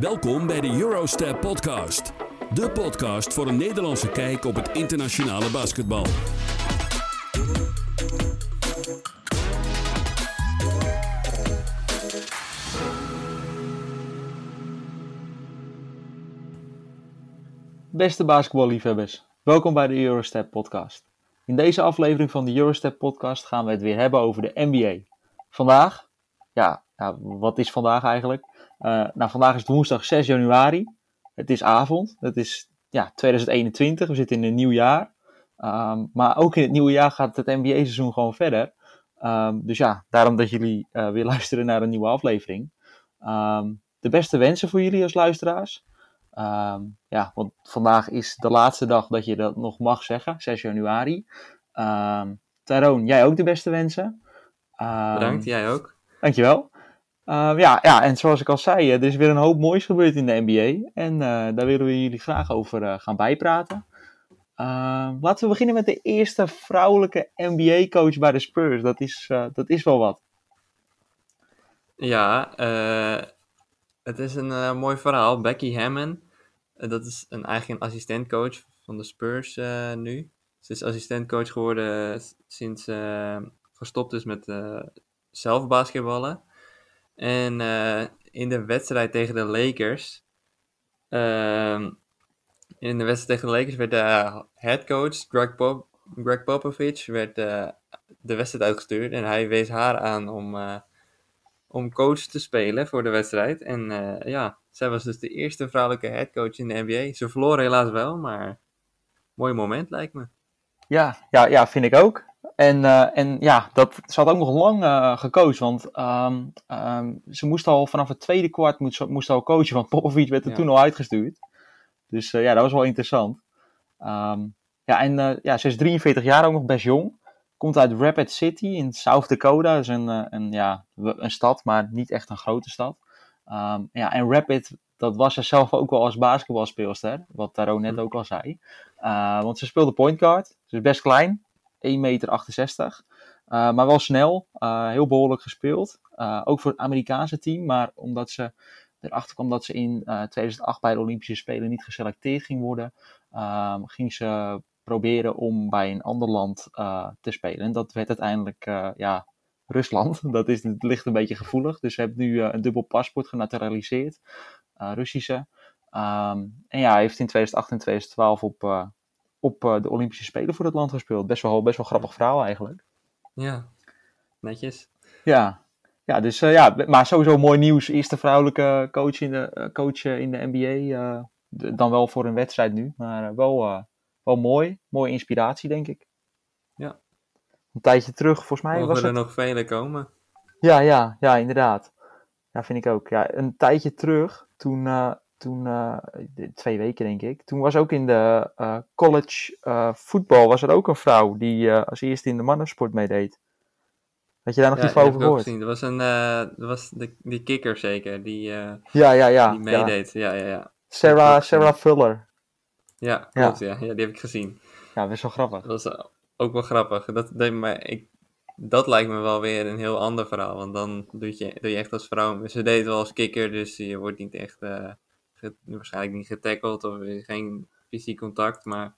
Welkom bij de Eurostep Podcast. De podcast voor een Nederlandse kijk op het internationale basketbal. Beste basketballiefhebbers, welkom bij de Eurostep podcast. In deze aflevering van de Eurostep podcast gaan we het weer hebben over de NBA. Vandaag, ja, ja wat is vandaag eigenlijk? Uh, nou, vandaag is het woensdag 6 januari. Het is avond. Het is ja, 2021. We zitten in een nieuw jaar. Um, maar ook in het nieuwe jaar gaat het NBA-seizoen gewoon verder. Um, dus ja, daarom dat jullie uh, weer luisteren naar een nieuwe aflevering. Um, de beste wensen voor jullie als luisteraars. ja, want vandaag is de laatste dag dat je dat nog mag zeggen, 6 januari. Taroon, jij ook de beste wensen. Bedankt, jij ook. Dankjewel. Uh, ja, ja, en zoals ik al zei, er is weer een hoop moois gebeurd in de NBA. En uh, daar willen we jullie graag over gaan bijpraten. laten we beginnen met de eerste vrouwelijke NBA-coach bij de Spurs. Dat is, dat is wel wat. Ja, het is een mooi verhaal. Becky Hammond, dat is een eigen assistentcoach van de Spurs nu. Ze is assistentcoach geworden sinds ze gestopt is met zelf basketballen. En uh, in de wedstrijd tegen de Lakers. Uh, in de wedstrijd tegen de Lakers werd de headcoach Greg, Greg Popovich werd, de wedstrijd uitgestuurd. En hij wees haar aan om, uh, om coach te spelen voor de wedstrijd. En ja, zij was dus de eerste vrouwelijke headcoach in de NBA. Ze verloren helaas wel, maar mooi moment lijkt me. Ja, ja, ja vind ik ook. En, uh, en ja, dat, ze had ook nog lang uh, gecoacht, want um, um, ze moest al vanaf het tweede kwart moest, moest al coachen, want Popovic werd er ja. toen al uitgestuurd. Dus uh, ja, dat was wel interessant. Um, ja, en ja, ze is 43 jaar, ook nog best jong. Komt uit Rapid City in South Dakota. Dat is een, een, ja, een stad, maar niet echt een grote stad. ja, en Rapid, dat was ze zelf ook wel als basketbalspeelster, wat Taro net ook al zei. want ze speelde point guard, ze is best klein, 1,68 meter. Uh, maar wel snel, uh, heel behoorlijk gespeeld. Uh, ook voor het Amerikaanse team, maar omdat ze erachter kwam dat ze in 2008 bij de Olympische Spelen niet geselecteerd ging worden, ehm, ging ze proberen om bij een ander land te spelen. En dat werd uiteindelijk ja, Rusland. Dat is, het ligt een beetje gevoelig. Dus ze heeft nu een dubbel paspoort genaturaliseerd, Russische. Um, en ja, heeft in 2008 en 2012 op op uh, de Olympische Spelen voor het land gespeeld. Best wel, best wel grappig verhaal eigenlijk. Ja, netjes. Ja, ja, dus, uh, ja maar sowieso mooi nieuws. Eerste vrouwelijke coach in de, uh, coach in de NBA. De, dan wel voor een wedstrijd nu. Maar wel, wel mooi. Mooie inspiratie, denk ik. Ja. Een tijdje terug, volgens mij Mogen was er het... nog vele komen. Ja, ja, ja, inderdaad. Ja, vind ik ook. Ja, een tijdje terug, toen toen, uh, twee weken denk ik, toen was ook in de uh, college uh, voetbal was er ook een vrouw die als eerste in de mannensport meedeed. Had je daar nog ja, iets over gehoord? Gezien. Dat was, een, dat was de, die kikker zeker, die, ja, ja, ja, die meedeed. Ja. Ja, ja, Sarah, Sarah Fuller. Ja, klopt, ja. ja. die heb ik gezien. Ja, best wel grappig. Dat was ook wel grappig. Dat, dat, maar ik, dat lijkt me wel weer een heel ander verhaal, want dan doe je, doe je echt als vrouw, ze deed wel als kikker, dus je wordt niet echt waarschijnlijk niet getackled of geen fysiek contact, maar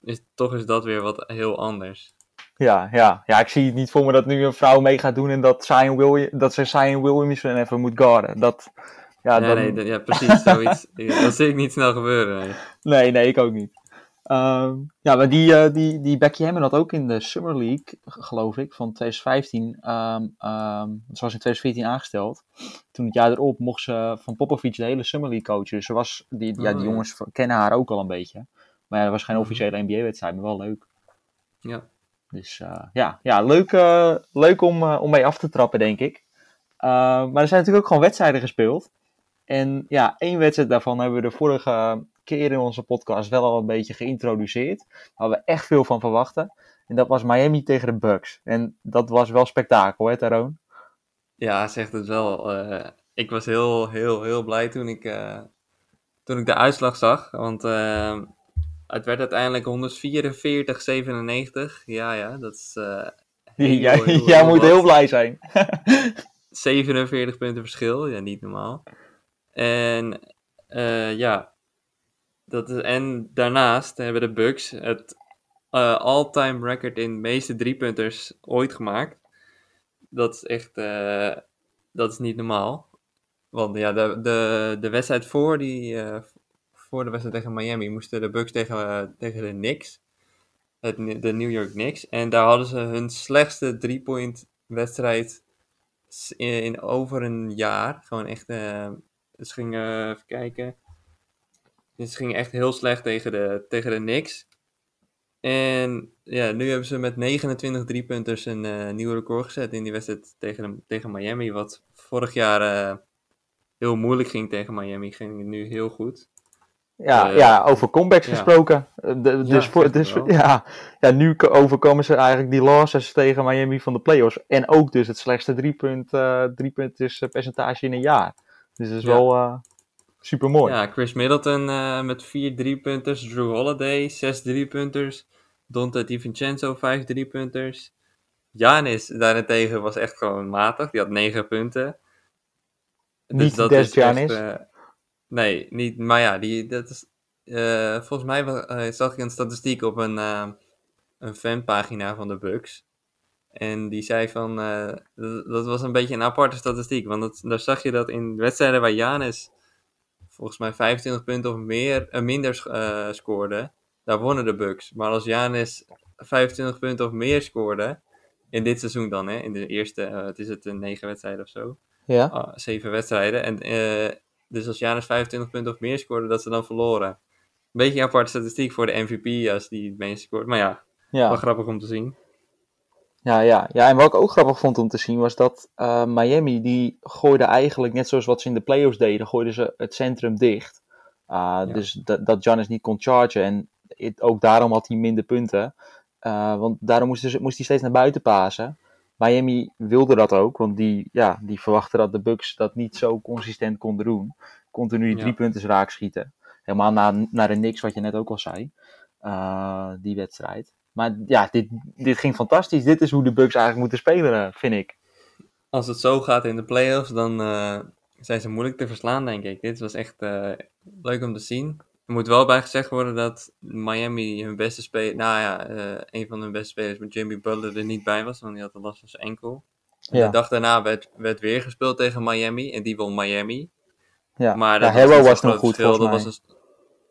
is, toch is dat weer wat heel anders. Ja, ja, ja, ik zie het niet voor me dat nu een vrouw mee gaat doen en dat, Zion William, dat ze Zion Williamson even moet guarden. Dat, ja, ja, dan... nee, ja precies, zoiets. dat zie ik niet snel gebeuren. Nee, nee, nee ik ook niet. Um, ja, maar die, uh, die, die Becky Hammond had ook in de Summer League, geloof ik, van 2015. Um, um, ze was in 2014 aangesteld. Toen het jaar erop mocht ze van Popovic de hele Summer League coachen. Dus ze was, die, ja, die Oh, jongens kennen haar ook al een beetje. Maar ja, dat was geen officiële NBA-wedstrijd, maar wel leuk. Ja, Dus uh, ja, ja leuk, uh, leuk om, om mee af te trappen, denk ik. Maar er zijn natuurlijk ook gewoon wedstrijden gespeeld. En ja, één wedstrijd daarvan hebben we de vorige keer in onze podcast wel al een beetje geïntroduceerd. Hadden we echt veel van verwachten. En dat was Miami tegen de Bucks. En dat was wel spektakel, hè, Taroon? ja zegt het wel. Uh, ik was heel, heel, heel blij toen ik, uh, toen ik de uitslag zag. Want uh, het werd uiteindelijk 144-97. Ja, ja, dat is. Heel, jij heel, jij moet heel blij zijn. 47 punten verschil, ja, niet normaal. En eh, ja, dat is, en daarnaast hebben de Bucks het uh, all-time record in de meeste driepunters ooit gemaakt. Dat is echt, uh, dat is niet normaal. Want ja, de, de, de wedstrijd voor, die, uh, voor de wedstrijd tegen Miami moesten de Bucks tegen, tegen de Knicks. Het, de New York Knicks. En daar hadden ze hun slechtste drie-point wedstrijd in, over een jaar. Gewoon echt, dus gingen even kijken. Dus ze gingen echt heel slecht tegen de, tegen de Knicks. En ja, nu hebben ze met 29 driepunters een uh, nieuw record gezet in die wedstrijd tegen, tegen Miami. Wat vorig jaar uh, heel moeilijk ging tegen Miami, ging het nu heel goed. Ja, uh, ja over comebacks ja. gesproken. De, de ja, sport, dus, ja, ja, nu overkomen ze eigenlijk die losses tegen Miami van de playoffs. En ook dus het slechtste driepunt, driepunters percentage in een jaar. Dus dat is wel super mooi. Ja, Chris Middleton met vier driepunters, Drew Holiday zes driepunters. Dante DiVincenzo, 5 driepunters. Janis daarentegen was echt gewoon matig. Die had 9 punten. Dus niet dat is? Echt, uh, nee, niet, maar ja, die, dat is, uh, volgens mij uh, zag ik een statistiek op een, een fanpagina van de Bucks. En die zei van, dat, dat, was een beetje een aparte statistiek. Want dat, daar zag je dat in wedstrijden waar Janis volgens mij 25 punten of meer, minder scoorde, daar wonnen de Bucks. Maar als Janis 25 punten of meer scoorde, in dit seizoen dan, hè, in de eerste, uh, het is het een negen wedstrijden of zo. Ja. Uh, zeven wedstrijden. En, dus als Janis 25 punten of meer scoorde, dat ze dan verloren. Een beetje een aparte statistiek voor de MVP als die het meest scoort. Maar ja, ja, wel grappig om te zien. Ja, ja, ja, en wat ik ook grappig vond om te zien was dat uh, Miami, die gooide eigenlijk, net zoals wat ze in de playoffs deden, gooiden ze het centrum dicht. Uh, ja. Dus dat, dat Giannis niet kon chargen. En it, ook daarom had hij minder punten. Uh, want daarom moest, dus, moest hij steeds naar buiten pasen. Miami wilde dat ook, want die, ja, die verwachten dat de Bucks dat niet zo consistent konden doen. Continu die drie punten raak schieten. Helemaal naar, naar de niks, wat je net ook al zei. Uh, die wedstrijd. Maar ja, dit, dit ging fantastisch. Dit is hoe de Bucks eigenlijk moeten spelen, vind ik. Als het zo gaat in de playoffs, dan uh, zijn ze moeilijk te verslaan, denk ik. Dit was echt uh, leuk om te zien. Er moet wel bij gezegd worden dat Miami hun beste speler, nou ja, uh, een van hun beste spelers met Jimmy Butler er niet bij was, want die had last van zijn enkel. Ja. De dag daarna werd, werd weer gespeeld tegen Miami en die won Miami. Ja, maar dat ja, was, was nog goed verschil. Dat was een,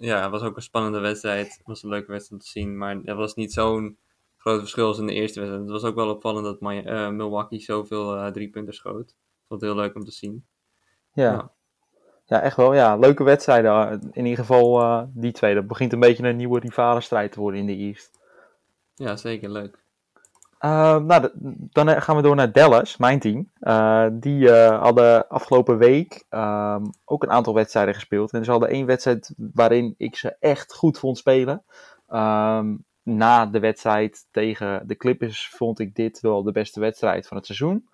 ja, het was ook een spannende wedstrijd. Het was een leuke wedstrijd om te zien, maar er was niet zo'n groot verschil als in de eerste wedstrijd. Het was ook wel opvallend dat My, uh, Milwaukee zoveel uh, drie punten schoot. Ik vond het heel leuk om te zien. Ja. ja. Ja, echt wel. Ja, leuke wedstrijden. In ieder geval uh, die twee. Dat begint een beetje een nieuwe rivalenstrijd te worden in de East. Ja, zeker. Leuk. Uh, nou, dan gaan we door naar Dallas, mijn team. Uh, die hadden afgelopen week um, ook een aantal wedstrijden gespeeld. En ze hadden één wedstrijd waarin ik ze echt goed vond spelen. Um, na de wedstrijd tegen de Clippers vond ik dit wel de beste wedstrijd van het seizoen.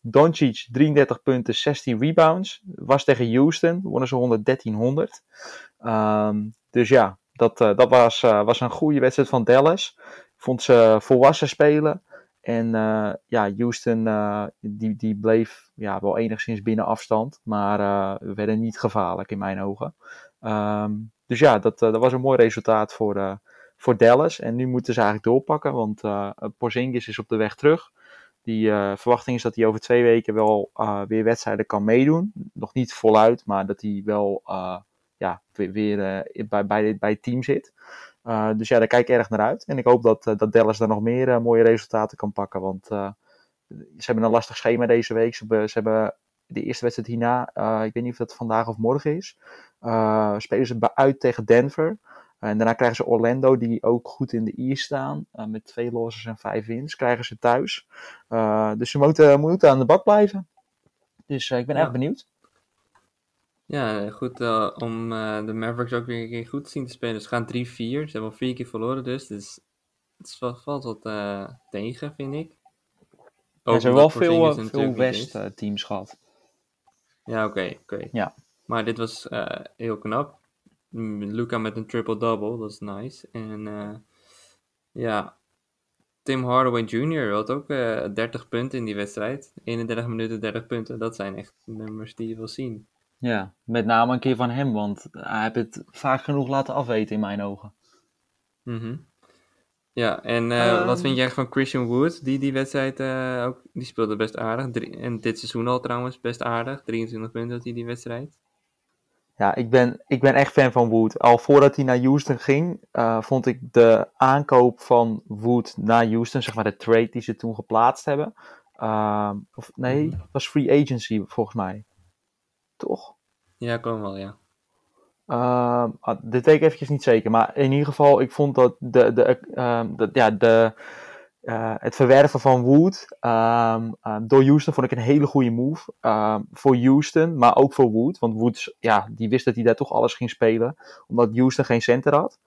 Doncic 33 punten, 16 rebounds. Was tegen Houston, wonnen ze 113-100. Um, dus ja, dat, dat was, was een goede wedstrijd van Dallas. Vond ze volwassen spelen. En uh, ja, Houston die, die bleef ja, wel enigszins binnen afstand. Maar werden niet gevaarlijk in mijn ogen. Um, dus ja, dat, dat was een mooi resultaat voor, voor Dallas. En nu moeten ze eigenlijk doorpakken, want Porzingis is op de weg terug. Die verwachting is dat hij over twee weken wel weer wedstrijden kan meedoen. Nog niet voluit, maar dat hij wel ja, weer, weer bij, bij, bij het team zit. Dus ja, daar kijk ik erg naar uit. En ik hoop dat, dat Dallas daar nog meer mooie resultaten kan pakken. Want ze hebben een lastig schema deze week. Ze hebben, ze hebben de eerste wedstrijd hierna, ik weet niet of dat vandaag of morgen is, spelen ze uit tegen Denver. En daarna krijgen ze Orlando, die ook goed in de I staan. Uh, met twee losses en vijf wins. Krijgen ze thuis. Uh, dus ze moeten, moeten aan de bak blijven. Dus uh, ik ben ja. erg benieuwd. Ja, goed om de Mavericks ook weer een keer goed te zien te spelen. Ze gaan 3-4. Ze hebben al vier keer verloren dus. Dus het valt wat tegen, vind ik. Ook ja, ze hebben wel veel, veel West-teams gehad. Ja, oké. Okay, okay. ja. Maar dit was heel knap. Luca met een triple-double, dat is nice. En uh, ja, Tim Hardaway Jr. had ook uh, eh, 30 punten in die wedstrijd. 31 minuten, 30 punten. Dat zijn echt nummers die je wil zien. Ja, met name een keer van hem, want hij heeft het vaak genoeg laten afweten in mijn ogen. Mhm. Ja, en uh, wat Ehm. vind jij van Christian Wood? Die die wedstrijd uh, ook, die speelde best aardig. Drie, en dit seizoen al trouwens best aardig. 23 punten had hij die wedstrijd. Ja, ik ben, ik ben echt fan van Wood. Al voordat hij naar Houston ging, uh, vond ik de aankoop van Wood naar Houston, zeg maar de trade die ze toen geplaatst hebben. Ehm, of nee, het was free agency volgens mij. Toch? Ja, kom wel, ja. Uh, dit weet ik eventjes niet zeker, maar in ieder geval, ik vond dat de, de, de, ja, de, uh, het verwerven van Wood um, door Houston vond ik een hele goede move. voor Houston, maar ook voor Wood. Want Wood, ja, die wist dat hij daar toch alles ging spelen, omdat Houston geen center had.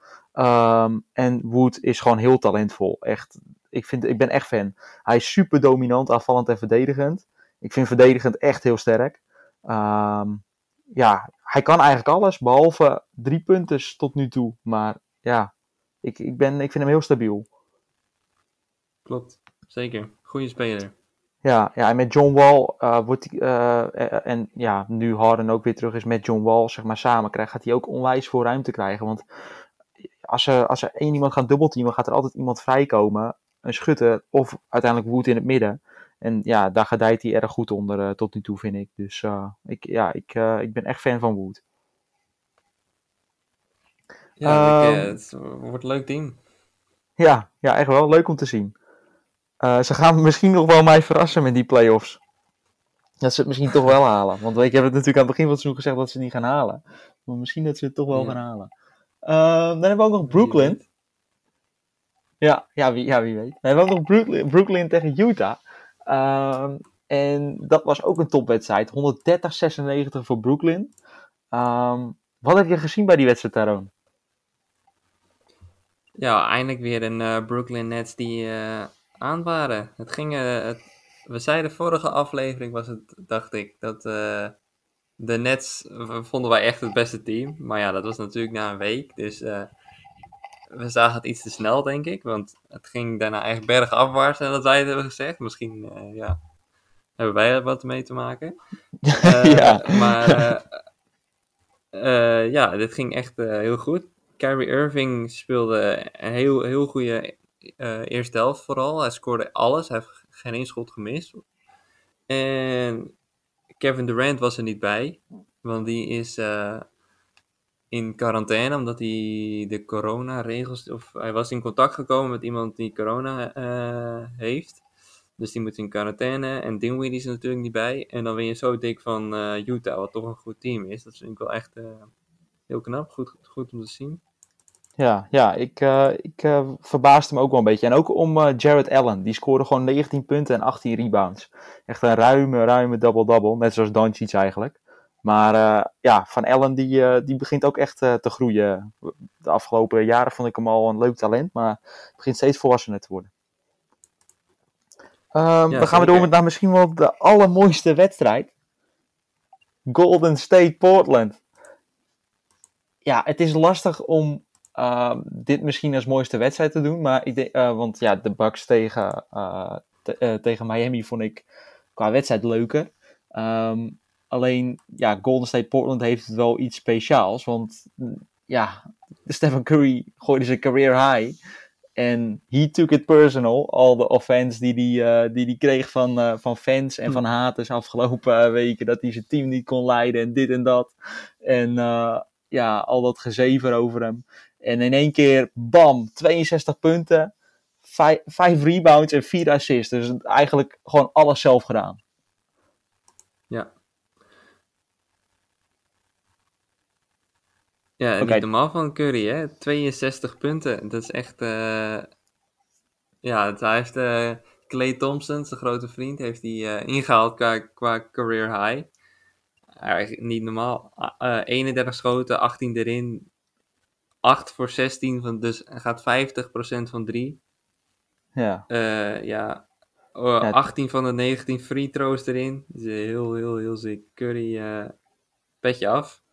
En Wood is gewoon heel talentvol. Echt, ik, vind, ik ben echt fan. Hij is super dominant, aanvallend en verdedigend. Ik vind verdedigend echt heel sterk. Um, ja, hij kan eigenlijk alles, behalve drie punten tot nu toe. Maar ja, ik, ik, ben, ik vind hem heel stabiel. Klopt, zeker. Goede speler. Ja, ja en met John Wall uh, wordt hij, uh, en ja, nu Harden ook weer terug is met John Wall, zeg maar, samen krijgt, gaat hij ook onwijs veel ruimte krijgen. Want als er, als er één iemand gaat dubbelteamen, gaat er altijd iemand vrijkomen. Een schutter of uiteindelijk Wood in het midden. En ja, daar gedijt hij erg goed onder uh, tot nu toe, vind ik. Dus uh, ik, ja, ik, uh, ik ben echt fan van Wood. Ja, ik, uh, het wordt een leuk team. Ja, ja, echt wel. Leuk om te zien. Uh, ze gaan misschien nog wel mij verrassen met die playoffs. Dat ze het misschien toch wel halen. Want ik heb het natuurlijk aan het begin van het seizoen gezegd dat ze het niet gaan halen. Maar misschien dat ze het toch wel Ja. gaan halen. Uh, dan hebben we ook nog Brooklyn. Ja, ja, wie, ja, wie weet. Dan hebben we ook nog Brooklyn, Brooklyn tegen Utah. Um, en dat was ook een topwedstrijd. 130-96 voor Brooklyn. Um, wat heb je gezien bij die wedstrijd, Taroon? Ja, eindelijk weer een uh, Brooklyn Nets die uh, aan waren. Het ging, het, we zeiden vorige aflevering was het, dacht ik, dat de Nets vonden wij echt het beste team. Maar ja, dat was natuurlijk na een week. Dus we zagen het iets te snel, denk ik. Want het ging daarna echt bergafwaarts, en dat wij het hebben gezegd. Misschien, uh, ja, hebben wij er wat mee te maken. ja. Maar uh, ja, dit ging echt heel goed. Kyrie Irving speelde een heel, heel goede eerste helft vooral. Hij scoorde alles. Hij heeft geen één schot gemist. En Kevin Durant was er niet bij. Want die is in quarantaine omdat hij de corona-regels... Of hij was in contact gekomen met iemand die corona uh, heeft. Dus die moet in quarantaine. En Dinwiddie is er natuurlijk niet bij. En dan ben je zo dik van uh, Utah, wat toch een goed team is. Dat vind ik wel echt heel knap. Goed, goed om te zien. Ja, ja ik, ik verbaasde me ook wel een beetje. En ook om Jared Allen. Die scoorde gewoon 19 punten en 18 rebounds. Echt een ruime, ruime double-double. Net zoals Doncic eigenlijk. Maar uh, ja, Van Allen die, die begint ook echt te groeien. De afgelopen jaren vond ik hem al een leuk talent. Maar begint steeds volwassener te worden. Um, ja, dan gaan we door met naar misschien wel de allermooiste wedstrijd. Golden State Portland. Ja, het is lastig om uh, dit misschien als mooiste wedstrijd te doen. Maar ik denk, want ja, de Bucks tegen, te, tegen Miami vond ik qua wedstrijd leuker. Um, alleen, ja, Golden State Portland heeft het wel iets speciaals. Want ja, Stephen Curry gooide zijn career high. En he took it personal. Al de offense die die, uh, die, die kreeg van, uh, van fans en van haters afgelopen uh, weken. Dat hij zijn team niet kon leiden en dit en dat. En ja, al dat gezever over hem. En in één keer, bam, 62 punten, 5, 5 rebounds en 4 assists. Dus eigenlijk gewoon alles zelf gedaan. Ja. Ja, okay. niet normaal van Curry, hè? 62 punten. Dat is echt. Uh... Ja, hij heeft uh, Clay Thompson, zijn grote vriend, heeft hij uh, ingehaald qua, qua career high. Eigenlijk niet normaal. 31 schoten, 18 erin, 8 voor 16, van, dus hij gaat 50% van 3. Ja. Ja. Ja. 18 van de 19 free throws erin. Dus heel, heel, heel ziek. Curry, petje af.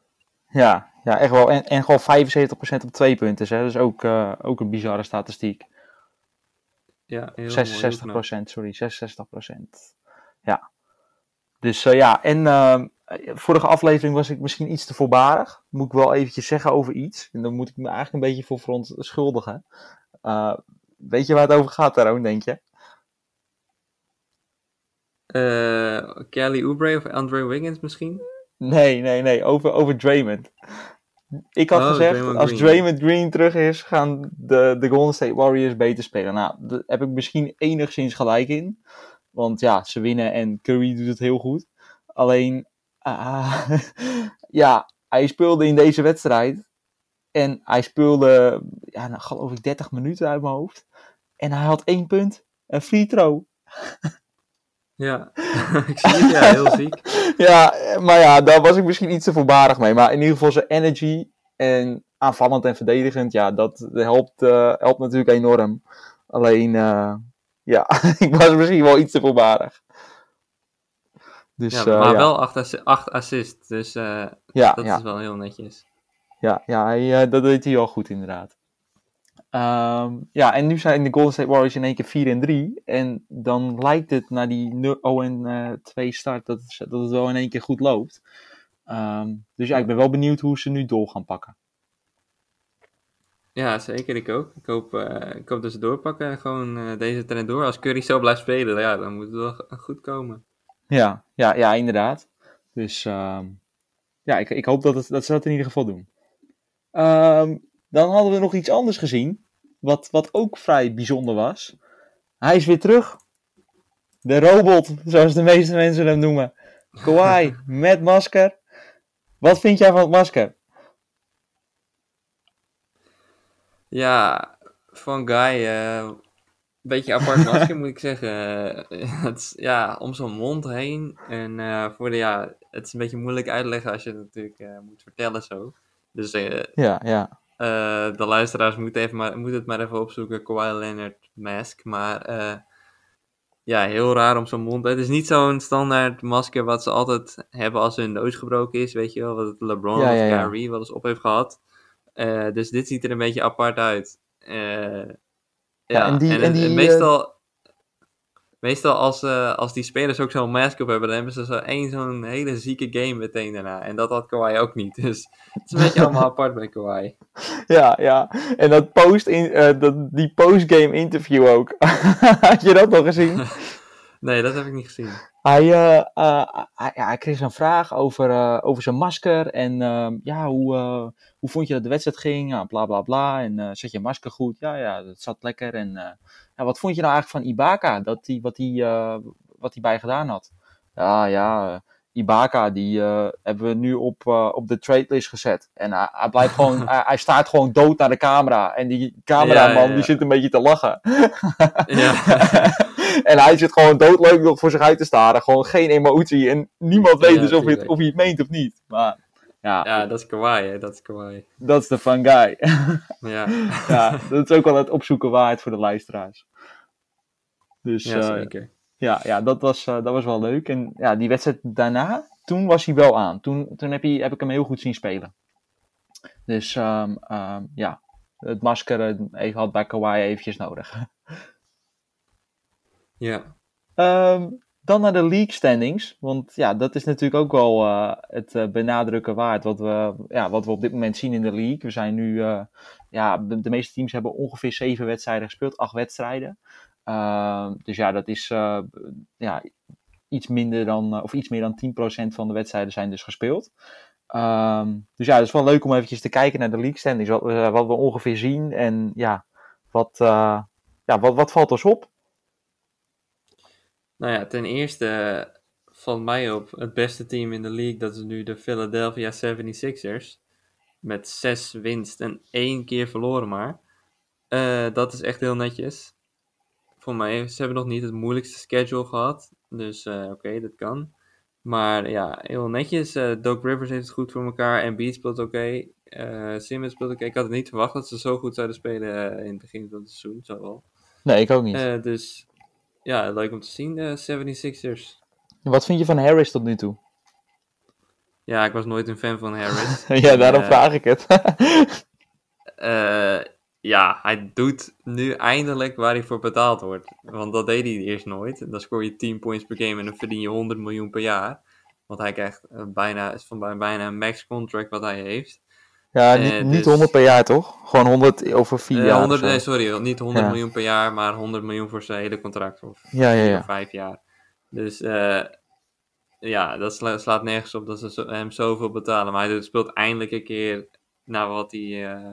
Ja, ja echt wel. En, en gewoon 75% op twee punten. Hè? Dat is ook, uh, ook een bizarre statistiek. Ja, heel 66%, mooi, sorry, 66%. Ja. Dus uh, ja, en uh, eh, vorige aflevering was ik misschien iets te voorbarig. Moet ik wel eventjes zeggen over iets. En dan moet ik me eigenlijk een beetje voor verontschuldigen. Uh, weet je waar het over gaat, Taroon, denk je? Kelly Oubre of Andre Wiggins misschien? Nee, nee, nee. Over, over Draymond. Ik had oh, gezegd, Draymond als Green. Draymond Green terug is, gaan de, de Golden State Warriors beter spelen. Nou, daar heb ik misschien enigszins gelijk in. Want ja, ze winnen en Curry doet het heel goed. Alleen, uh, ja, hij speelde in deze wedstrijd. En hij speelde, ja, nou, geloof ik, 30 minuten uit mijn hoofd. En hij had één punt, een free throw. Ja, ik zie het, ja, heel ziek. ja, maar ja, daar was ik misschien iets te voorbarig mee. Maar in ieder geval zijn energy en aanvallend en verdedigend, ja, dat helpt, uh, helpt natuurlijk enorm. Alleen, uh, ja, ik was misschien wel iets te voorbarig. Dus, ja, uh, maar ja. wel 8 acht assists, dus ja, dat is wel heel netjes. Ja, ja hij, dat deed hij wel goed inderdaad. Um, ja, en nu zijn de Golden State Warriors in één keer 4 en 3. En dan lijkt het naar die 0 en 2 start dat het, dat het wel in één keer goed loopt. Um, dus ja, ik ben wel benieuwd hoe ze nu door gaan pakken. Ja, zeker. Ik ook. Ik hoop, uh, ik hoop dat ze doorpakken en gewoon uh, deze trend door. Als Curry zo blijft spelen, ja, dan moet het wel goed komen. Ja, ja, ja inderdaad. Dus um, ja, ik, ik hoop dat, het, dat ze dat in ieder geval doen. Um, dan hadden we nog iets anders gezien, wat, wat ook vrij bijzonder was. Hij is weer terug. De robot, zoals de meeste mensen hem noemen. Kawhi met masker. Wat vind jij van het masker? Ja, van Guy, uh, een beetje apart masker moet ik zeggen. het is, ja, om zijn mond heen. En uh, voor de, ja, het is een beetje moeilijk uitleggen als je het natuurlijk uh, moet vertellen zo. Dus ja, ja. De luisteraars moeten, even maar, moeten het maar even opzoeken, Kawhi Leonard mask. Maar ja, heel raar om zo'n mond. Het is niet zo'n standaard masker wat ze altijd hebben als hun neus gebroken is, weet je wel. Wat LeBron ja, of Kyrie wel eens op heeft gehad. Uh, dus dit ziet er een beetje apart uit. Ja, en, die, en, en die, meestal, meestal als, uh, als die spelers ook zo'n mask op hebben, dan hebben ze zo één zo'n hele zieke game meteen daarna. En dat had Kawhi ook niet. Dus het is een beetje allemaal apart bij Kawhi. Ja, ja. En dat post in, uh, dat, die postgame interview ook. had je dat nog gezien? nee, dat heb ik niet gezien. Hij, uh, hij, ja, hij kreeg een vraag over, over zijn masker. En ehm, ja, hoe, hoe vond je dat de wedstrijd ging? Ja, bla bla bla. En zet je masker goed? Ja, ja, dat zat lekker. En wat vond je nou eigenlijk van Ibaka? Dat die, wat hij uh, wat bij gedaan had? Ja, ja. Ibaka, die uh, hebben we nu op, uh, op de trade list gezet. En hij, hij blijft gewoon, hij, hij, staat gewoon dood naar de camera. En die cameraman, ja, ja, ja. die zit een beetje te lachen. en hij zit gewoon doodleuk nog voor zich uit te staren. Gewoon geen emotie. En niemand weet dus of, het, of hij het meent of niet. Maar ja, ja, dat is kawaii, hè? Dat is kawaii. Dat is de fun guy. ja. ja, dat is ook wel het opzoeken waarheid voor de luisteraars. Dus ja, uh, zeker. Ja, ja dat, was, uh, dat was wel leuk. En ja, die wedstrijd daarna, toen was hij wel aan. Toen, toen heb, hij, heb ik hem heel goed zien spelen. Dus um, um, ja, het masker uh, had bij Kawhi eventjes nodig. ja. Um, dan naar de league standings. Want ja, dat is natuurlijk ook wel uh, het uh, benadrukken waard. Wat we, ja, wat we op dit moment zien in de league. We zijn nu. Uh, ja, de, de, meeste teams hebben ongeveer zeven wedstrijden gespeeld. Acht wedstrijden. Dus ja, dat is ja, iets minder dan. of iets meer dan 10% van de wedstrijden zijn dus gespeeld. Um, dus ja, het is wel leuk om eventjes te kijken naar de league standings. Wat, wat we ongeveer zien. En ja, wat, ja, wat, wat valt ons op? Nou ja, ten eerste valt mij op het beste team in de league. Dat is nu de Philadelphia 76ers. Met zes winst en één keer verloren maar. Dat is echt heel netjes. Voor mij, ze hebben nog niet het moeilijkste schedule gehad. Dus uh, oké, okay, dat kan. Maar ja, heel netjes. Uh, Doc Rivers heeft het goed voor elkaar. En Beat speelt oké. Okay. Simmons speelt oké. Okay. Ik had het niet verwacht dat ze zo goed zouden spelen in het begin van het seizoen. Zo wel. Nee, ik ook niet. dus ja, leuk om te zien, de 76ers. Wat vind je van Harris tot nu toe? Ja, ik was nooit een fan van Harris. ja, daarom vraag ik het. ja, hij doet nu eindelijk waar hij voor betaald wordt. Want dat deed hij eerst nooit. Dan scoor je 10 points per game en dan verdien je 100 miljoen per jaar. Want hij krijgt uh, bijna, van bijna een max contract wat hij heeft. Ja, niet, Eh, niet dus- 100 per jaar toch? Gewoon 100 over 4 Eh, jaar. of 100, zo. nee, sorry, niet 100 Ja. miljoen per jaar, maar 100 miljoen voor zijn hele contract. Of Ja, ja, vier ja. of vijf jaar. Dus eh, ja, dat sla- slaat nergens op dat ze hem zoveel betalen. Maar hij speelt eindelijk een keer naar wat hij eh,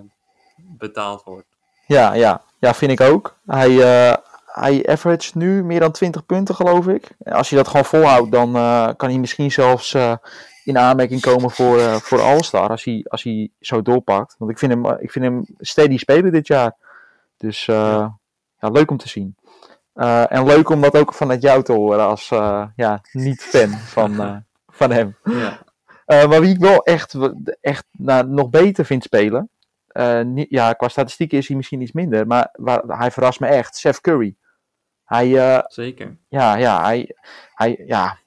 betaald wordt. Ja, ja. ja, vind ik ook. Hij, eh hij average nu meer dan 20 punten, geloof ik. Als hij dat gewoon volhoudt, dan eh, kan hij misschien zelfs eh, in aanmerking komen voor, voor All-Star. Als hij, als hij zo doorpakt. Want ik vind hem, ik vind hem steady spelen dit jaar. Dus Ja. leuk om te zien. En leuk om dat ook vanuit jou te horen als ja, niet-fan van, van hem. Ja, maar wie ik wel echt, echt nou, nog beter vind spelen. Eh, niet, ja, qua statistieken is hij misschien iets minder. Maar waar, hij verrast me echt. Seth Curry. Hij, eh, zeker. ja, ja, hij, hij, ja,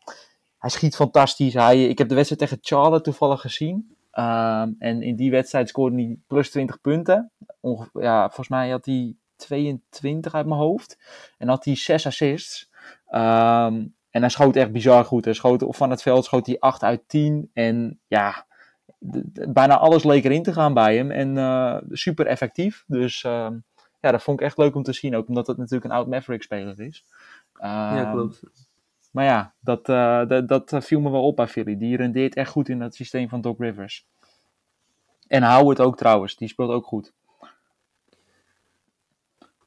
hij schiet fantastisch. Hij, ik heb de wedstrijd tegen Charlotte toevallig gezien. Ehm, en in die wedstrijd scoorde hij plus 20 punten. Onge- ja, volgens mij had hij 22 uit mijn hoofd. En had hij 6 assists. Ehm, en hij schoot echt bizar goed. Hij schoot, van het veld schoot hij 8 uit 10. En ja, bijna alles leek erin te gaan bij hem. En eh, super effectief. Dus ehm, ja, dat vond ik echt leuk om te zien. Ook omdat het natuurlijk een oud Maverick-speler is. ja, Ehm, klopt. maar ja, dat, eh, dat, dat viel me wel op bij Philly. Die rendeert echt goed in het systeem van Doc Rivers. En Howard ook trouwens, die speelt ook goed.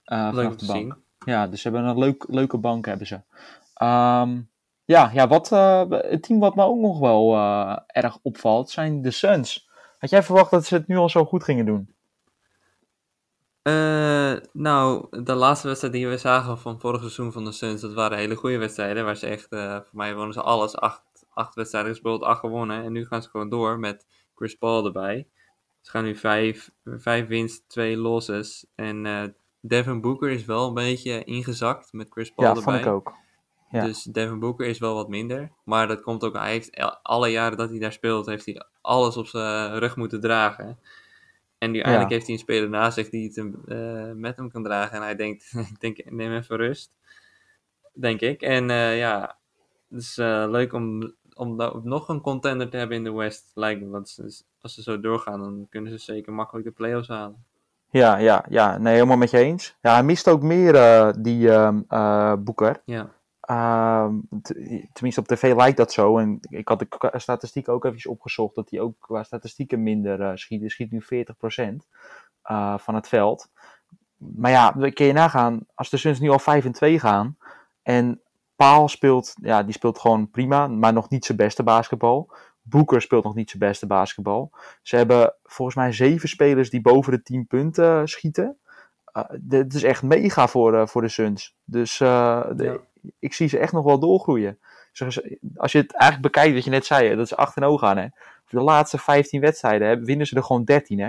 Eh, Leuk om te bank. zien. Ja, dus ze hebben een leuk, leuke bank hebben ze. Ehm, ja, ja wat, eh, het team wat me ook nog wel eh, erg opvalt zijn de Suns. Had jij verwacht dat ze het nu al zo goed gingen doen? Eh, nou, de laatste wedstrijd die we zagen van vorig seizoen van de Suns, dat waren hele goede wedstrijden. Waar ze echt, eh, voor mij wonnen ze alles, acht, acht wedstrijden gespeeld, acht gewonnen. En nu gaan ze gewoon door met Chris Paul erbij. Ze gaan nu vijf, vijf winst, twee losses. En eh, Devin Booker is wel een beetje ingezakt met Chris Paul ja, erbij. vond ik ook. Ja. Dus Devin Booker is wel wat minder. Maar dat komt ook, hij heeft alle jaren dat hij daar speelt, heeft hij alles op zijn rug moeten dragen. En nu eindelijk heeft hij een speler naast zich die het hem, eh, met hem kan dragen. En hij denkt, ik denk, neem even rust. Denk ik. En eh, ja, het is eh, leuk om, om nou nog een contender te hebben in de West, lijkt me. Want ze- als ze zo doorgaan, dan kunnen ze zeker makkelijk de playoffs halen. Ja, ja, ja, nee, helemaal met je eens. Ja, hij mist ook meer die ehm eh, Boeker. Ja, Ehm, tenminste, op tv lijkt dat zo. En ik had de statistiek ook even opgezocht. Dat hij ook qua statistieken minder eh, schiet. Schiet nu 40% eh, van het veld. Maar ja, kun je nagaan. Als de Suns nu al 5 en 2 gaan. En Paal speelt, ja, die speelt gewoon prima. Maar nog niet zijn beste basketbal. Boeker speelt nog niet zijn beste basketbal. Ze hebben volgens mij zeven spelers die boven de 10 punten schieten. Eh, dit is echt mega voor, eh, voor de Suns. Dus eh, de-. Ik zie ze echt nog wel doorgroeien. Als je het eigenlijk bekijkt wat je net zei, dat ze 8 en 0 gaan. Hè. De laatste 15 wedstrijden hè, winnen ze er gewoon 13. Hè.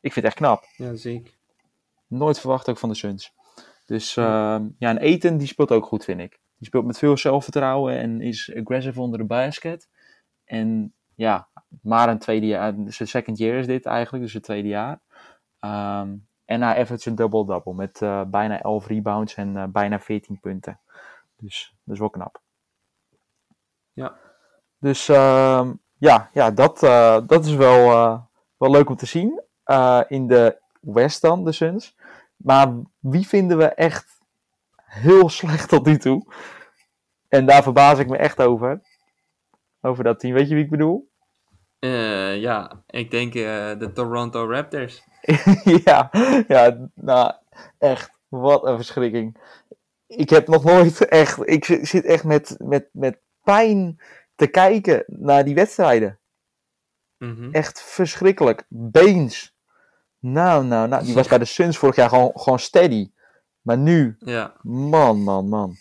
Ik vind het echt knap. ja zeker. Nooit verwacht ook van de Suns. Dus ehm, ja, en Eten die speelt ook goed, vind ik. Die speelt met veel zelfvertrouwen en is aggressive onder de basket. En ja, maar een tweede jaar, zijn second year is dit eigenlijk, dus het tweede jaar. Ehm, en hij average een double-double met eh, bijna 11 rebounds en eh, bijna 14 punten. Dus dat is wel knap. Ja. Dus ehm, ja, ja dat, eh, dat is wel, eh, wel leuk om te zien. Eh, in de West dan, de Suns. Maar wie vinden we echt heel slecht tot nu toe? En daar verbaas ik me echt over. Over dat team. Weet je wie ik bedoel? Ja, ik denk de Toronto Raptors. ja, ja, nou echt. Wat een verschrikking. Ik heb nog nooit echt. Ik zi- zit echt met, met, met pijn te kijken naar die wedstrijden. Mhm. Echt verschrikkelijk. Beens. Nou, nou, nou. Die was bij de Suns vorig jaar gewoon, gewoon steady. Maar nu, Ja, man, man, man.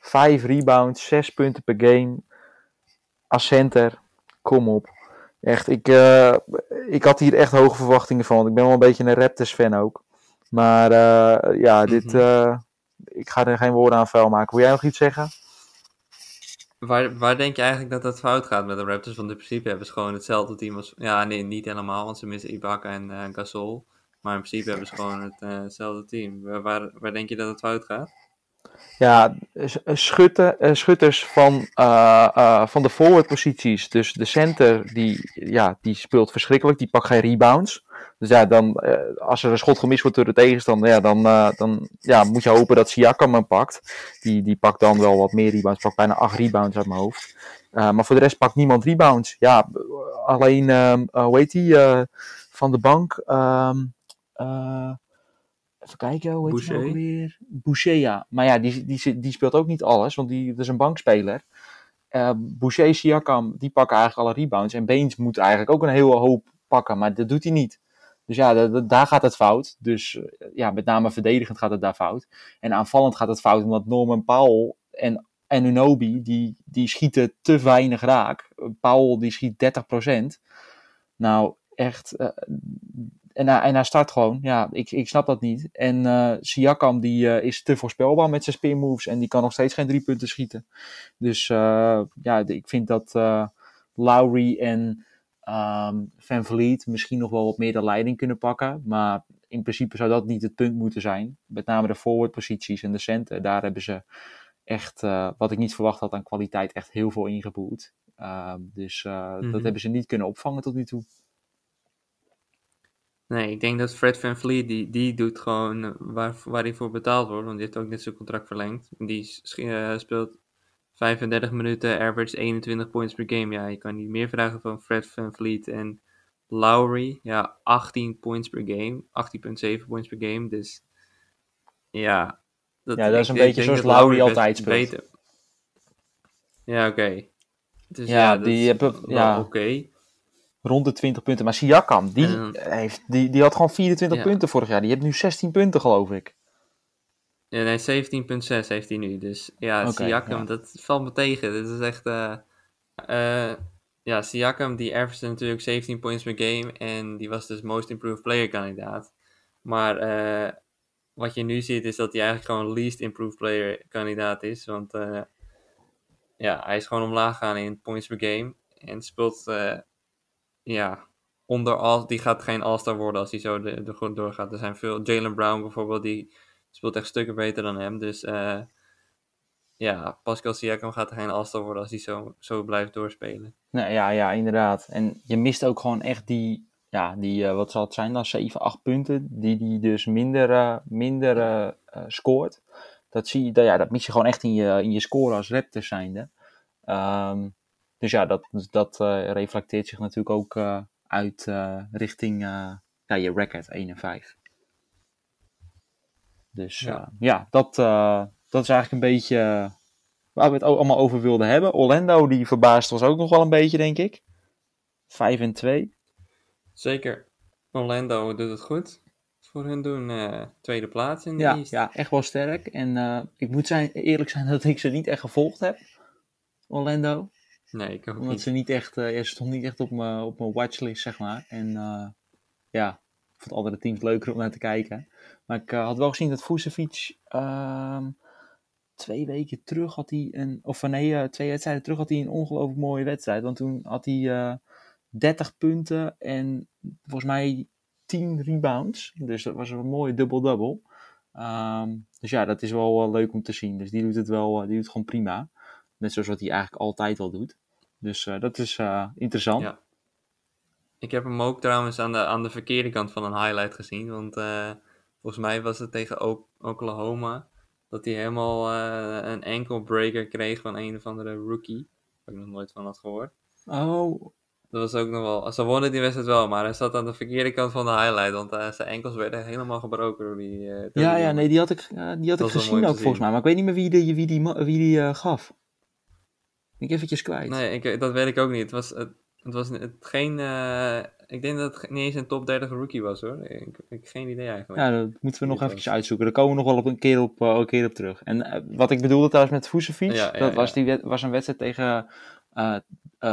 Vijf rebounds, zes punten per game. Als center. Kom op. Echt, ik, eh, ik had hier echt hoge verwachtingen van. Ik ben wel een beetje een Raptors-fan ook. Maar eh, ja, dit, Mhm. Ik ga er geen woorden aan vuil maken. Wil jij nog iets zeggen? Waar, waar denk je eigenlijk dat het fout gaat met de Raptors? Want in principe hebben ze gewoon hetzelfde team als... Ja, nee, niet helemaal, want ze missen Ibaka en eh, Gasol. Maar in principe hebben ze gewoon het, eh, hetzelfde team. Waar, waar, waar denk je dat het fout gaat? Ja, s- schutten, eh, schutters van, eh, eh, van de forward posities. Dus de center, die, ja, die speelt verschrikkelijk. Die pakt geen rebounds. Dus ja, dan, eh, als er een schot gemist wordt door de tegenstander, ja, dan, eh, dan ja, moet je hopen dat Siakam hem pakt. Die, die pakt dan wel wat meer rebounds. Pakt bijna acht rebounds uit mijn hoofd. Eh, maar voor de rest pakt niemand rebounds. Ja, alleen, ehm, eh, hoe heet die, eh, van de bank. ehm, eh, even kijken, hoe heet nou Boucher? weer? Boucher, ja. Maar ja, die, die, die speelt ook niet alles, want die dat is een bankspeler. Eh Boucher, Siakam, die pakken eigenlijk alle rebounds. En Baines moet eigenlijk ook een hele hoop pakken, maar dat doet hij niet. Dus ja, da- da- daar gaat het fout. Dus eh, ja, met name verdedigend gaat het daar fout. En aanvallend gaat het fout, omdat Norman Powell en, en Unobi, die, die schieten te weinig raak. Powell, die schiet 30%. Nou, echt... eh, en, hij, en hij start gewoon. Ja, ik, ik snap dat niet. En eh Siakam die, eh, is te voorspelbaar met zijn spin moves. En die kan nog steeds geen drie punten schieten. Dus eh, ja, ik vind dat Lowry en ehm, Van Vliet misschien nog wel wat meer de leiding kunnen pakken. Maar in principe zou dat niet het punt moeten zijn. Met name de forward posities en de center. Daar hebben ze echt, wat ik niet verwacht had aan kwaliteit, echt heel veel ingeboet. Ehm, dus eh, Mhm. dat hebben ze niet kunnen opvangen tot nu toe. Nee, ik denk dat Fred Van Vliet, die, die doet gewoon eh, waar, waar hij voor betaald wordt. Want die heeft ook net zijn contract verlengd. Die eh, speelt 35 minuten, average 21 points per game. Ja, je kan niet meer vragen van Fred Van Vliet. En Lowry, ja, 18 points per game. 18,7 points per game. Dus ja. Ja, dat is een denk- beetje zoals dat Lowry altijd speelt. beter- Ja, oké. Dus Ja, dat die hebben- ja. Oké. Rond de 20 punten. Maar Siakam, die, heeft, die, die had gewoon 24 Ja. punten vorig jaar. Die heeft nu 16 punten, geloof ik. Ja, nee, 17,6 heeft hij nu. Dus ja, Siakam, ja. dat valt me tegen. Dit is echt... eh eh, ja, Siakam die averaged natuurlijk 17 points per game. En die was dus Most Improved Player kandidaat. Maar eh, wat je nu ziet is dat hij eigenlijk gewoon Least Improved Player kandidaat is. Want ja, hij is gewoon omlaag gaan in points per game. En speelt... ja, onder al, die gaat geen All-Star worden als hij zo de, goed doorgaat. Er zijn veel, Jalen Brown bijvoorbeeld, die speelt echt stukken beter dan hem. Dus eh, ja, Pascal Siakam gaat geen All-Star worden als hij zo, zo blijft doorspelen. Nou, ja, ja, inderdaad. En je mist ook gewoon echt die, ja, die eh, wat zal het zijn dan, 7, 8 punten, die die dus minder, eh, minder scoort. Dat, zie je, dat, ja, dat mis je gewoon echt in je, in je score als Raptors zijnde. Ehm, dus ja, dat, dat eh, reflecteert zich natuurlijk ook eh, uit eh, richting ja, je record 1 en 5. Dus Ja. dat, dat is eigenlijk een beetje waar we het allemaal over wilden hebben. Orlando, die verbaasd was ook nog wel een beetje, denk ik. 5 en 2. Zeker. Orlando doet het goed. Voor hun doen tweede plaats in de Ja, East. ja, echt wel sterk. En ik moet zijn, eerlijk zijn dat ik ze niet echt gevolgd heb. Orlando. Nee, ik ook Omdat niet. ze niet echt, eh, ja, ze stond niet echt op mijn op mijn watchlist, zeg maar. En eh, ja, ik vond andere teams leuker om naar te kijken. Maar ik eh, had wel gezien dat Vucevic ehm twee weken terug had hij een, of nee, twee wedstrijden terug had hij een ongelooflijk mooie wedstrijd. Want toen had hij eh 30 punten en volgens mij 10 rebounds. Dus dat was een mooie dubbel-double. Ehm, dus ja, dat is wel leuk om te zien. Dus die doet het wel, die doet het gewoon prima. Net zoals wat hij eigenlijk altijd al doet. Dus eh, dat is eh, interessant. Ja. Ik heb hem ook trouwens aan de, aan de verkeerde kant van een highlight gezien. Want eh, volgens mij was het tegen Oklahoma. Dat hij helemaal een ankle breaker kreeg van een of andere rookie. Waar ik nog nooit van had gehoord. Oh, Dat was ook nog wel. Ze wonnen die wedstrijd wel, maar hij zat aan de verkeerde kant van de highlight. Want zijn enkels werden helemaal gebroken door die. door die ja, ja, nee, die had ik, ja, die had Dat ik gezien ook volgens mij. Maar ik weet niet meer wie die, wie die, wie die gaf. Ben ik eventjes kwijt. Nee, ik, dat weet ik ook niet. Het was, het, het was het, geen. eh, ik denk dat het niet eens een top 30 rookie was hoor. Ik, ik heb geen idee eigenlijk. Ja, dat moeten we nog eventjes uitzoeken. Daar komen we nog wel op een keer op, eh, een keer op terug. En eh, wat ik bedoelde trouwens met Vucevic, Ja, ja, dat was, die was een wedstrijd tegen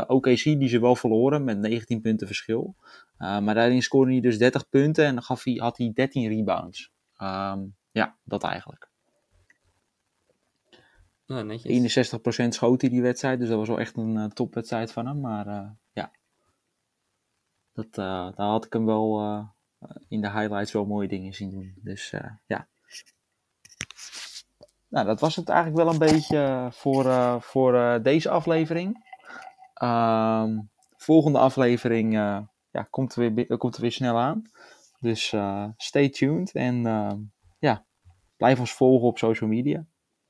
OKC die ze wel verloren met 19 punten verschil. Maar daarin scoorde hij dus 30 punten en dan gaf hij, had hij 13 rebounds. Ehm, ja, dat eigenlijk. Ja, netjes. 61% schoot hij die wedstrijd, dus dat was wel echt een eh, topwedstrijd van hem. Maar eh, ja, dat, eh, daar had ik hem wel in de highlights wel mooie dingen zien doen. Dus ja. nou, dat was het eigenlijk wel een beetje voor, voor deze aflevering. Um, volgende aflevering ja, komt, er weer, komt er weer snel aan. Dus stay tuned en ja, blijf ons volgen op social media.